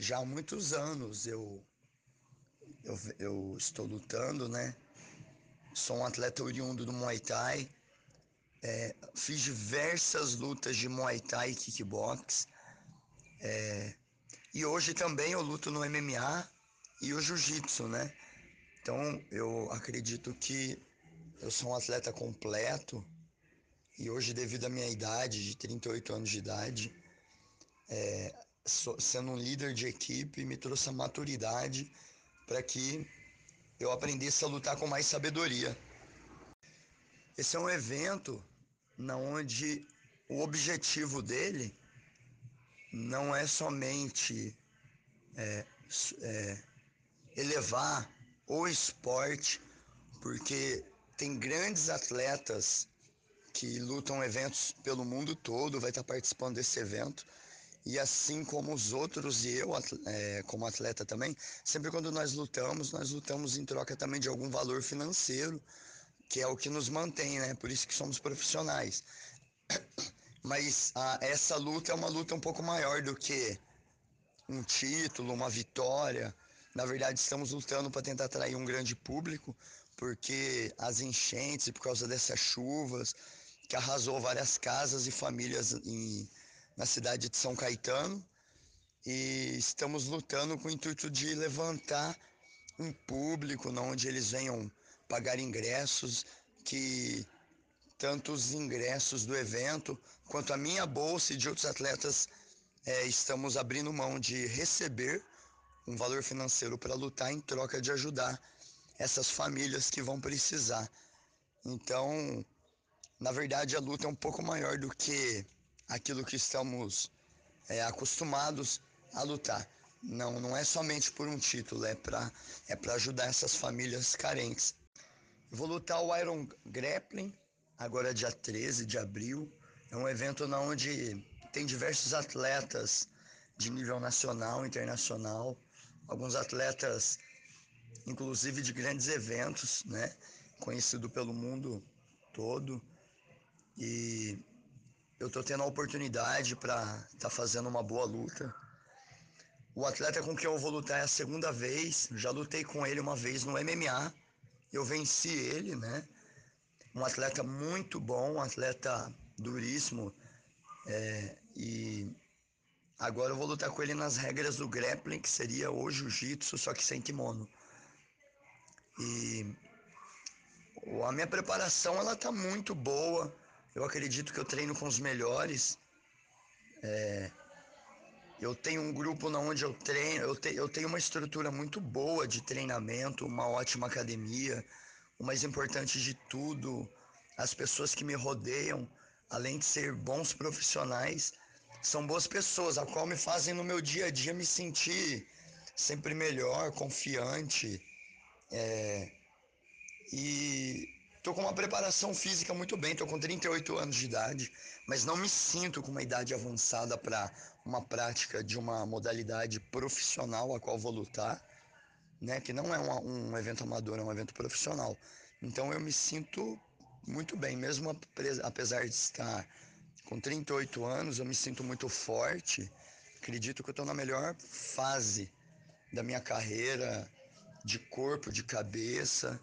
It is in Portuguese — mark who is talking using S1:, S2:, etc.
S1: já há muitos anos eu, eu, eu estou lutando, né? Sou um atleta oriundo do Muay Thai. É, fiz diversas lutas de Muay Thai e kickbox. É, e hoje também eu luto no MMA e o Jiu-Jitsu, né? Então eu acredito que eu sou um atleta completo e hoje, devido à minha idade, de 38 anos de idade, é, sendo um líder de equipe, me trouxe a maturidade para que eu aprendesse a lutar com mais sabedoria. Esse é um evento na onde o objetivo dele não é somente é, é, elevar o esporte, porque tem grandes atletas que lutam eventos pelo mundo todo, vai estar participando desse evento. E assim como os outros e eu, é, como atleta também, sempre quando nós lutamos, nós lutamos em troca também de algum valor financeiro, que é o que nos mantém, né? Por isso que somos profissionais. Mas a, essa luta é uma luta um pouco maior do que um título, uma vitória. Na verdade, estamos lutando para tentar atrair um grande público, porque as enchentes, por causa dessas chuvas, que arrasou várias casas e famílias em, na cidade de São Caetano, e estamos lutando com o intuito de levantar um público onde eles venham pagar ingressos, que tanto os ingressos do evento quanto a minha bolsa e de outros atletas é, estamos abrindo mão de receber um valor financeiro para lutar em troca de ajudar essas famílias que vão precisar. Então, na verdade, a luta é um pouco maior do que aquilo que estamos é, acostumados a lutar. Não, não é somente por um título, é para é ajudar essas famílias carentes. vou lutar o Iron Grappling, agora dia 13 de abril. É um evento onde tem diversos atletas de nível nacional, internacional, alguns atletas, inclusive de grandes eventos, né? Conhecido pelo mundo todo. E eu estou tendo a oportunidade para estar tá fazendo uma boa luta. O atleta com quem eu vou lutar é a segunda vez. Já lutei com ele uma vez no MMA. Eu venci ele, né? Um atleta muito bom, um atleta duríssimo. É, e agora eu vou lutar com ele nas regras do grappling, que seria o jiu-jitsu, só que sem kimono. E a minha preparação ela tá muito boa. Eu acredito que eu treino com os melhores. É, eu tenho um grupo onde eu treino, eu, te, eu tenho uma estrutura muito boa de treinamento, uma ótima academia. O mais importante de tudo, as pessoas que me rodeiam, além de ser bons profissionais, são boas pessoas, a qual me fazem no meu dia a dia me sentir sempre melhor, confiante. É, e Tô com uma preparação física muito bem, tô com 38 anos de idade, mas não me sinto com uma idade avançada para uma prática de uma modalidade profissional a qual vou lutar, né? Que não é uma, um evento amador, é um evento profissional. Então eu me sinto muito bem, mesmo apesar de estar com 38 anos, eu me sinto muito forte. Acredito que eu estou na melhor fase da minha carreira, de corpo, de cabeça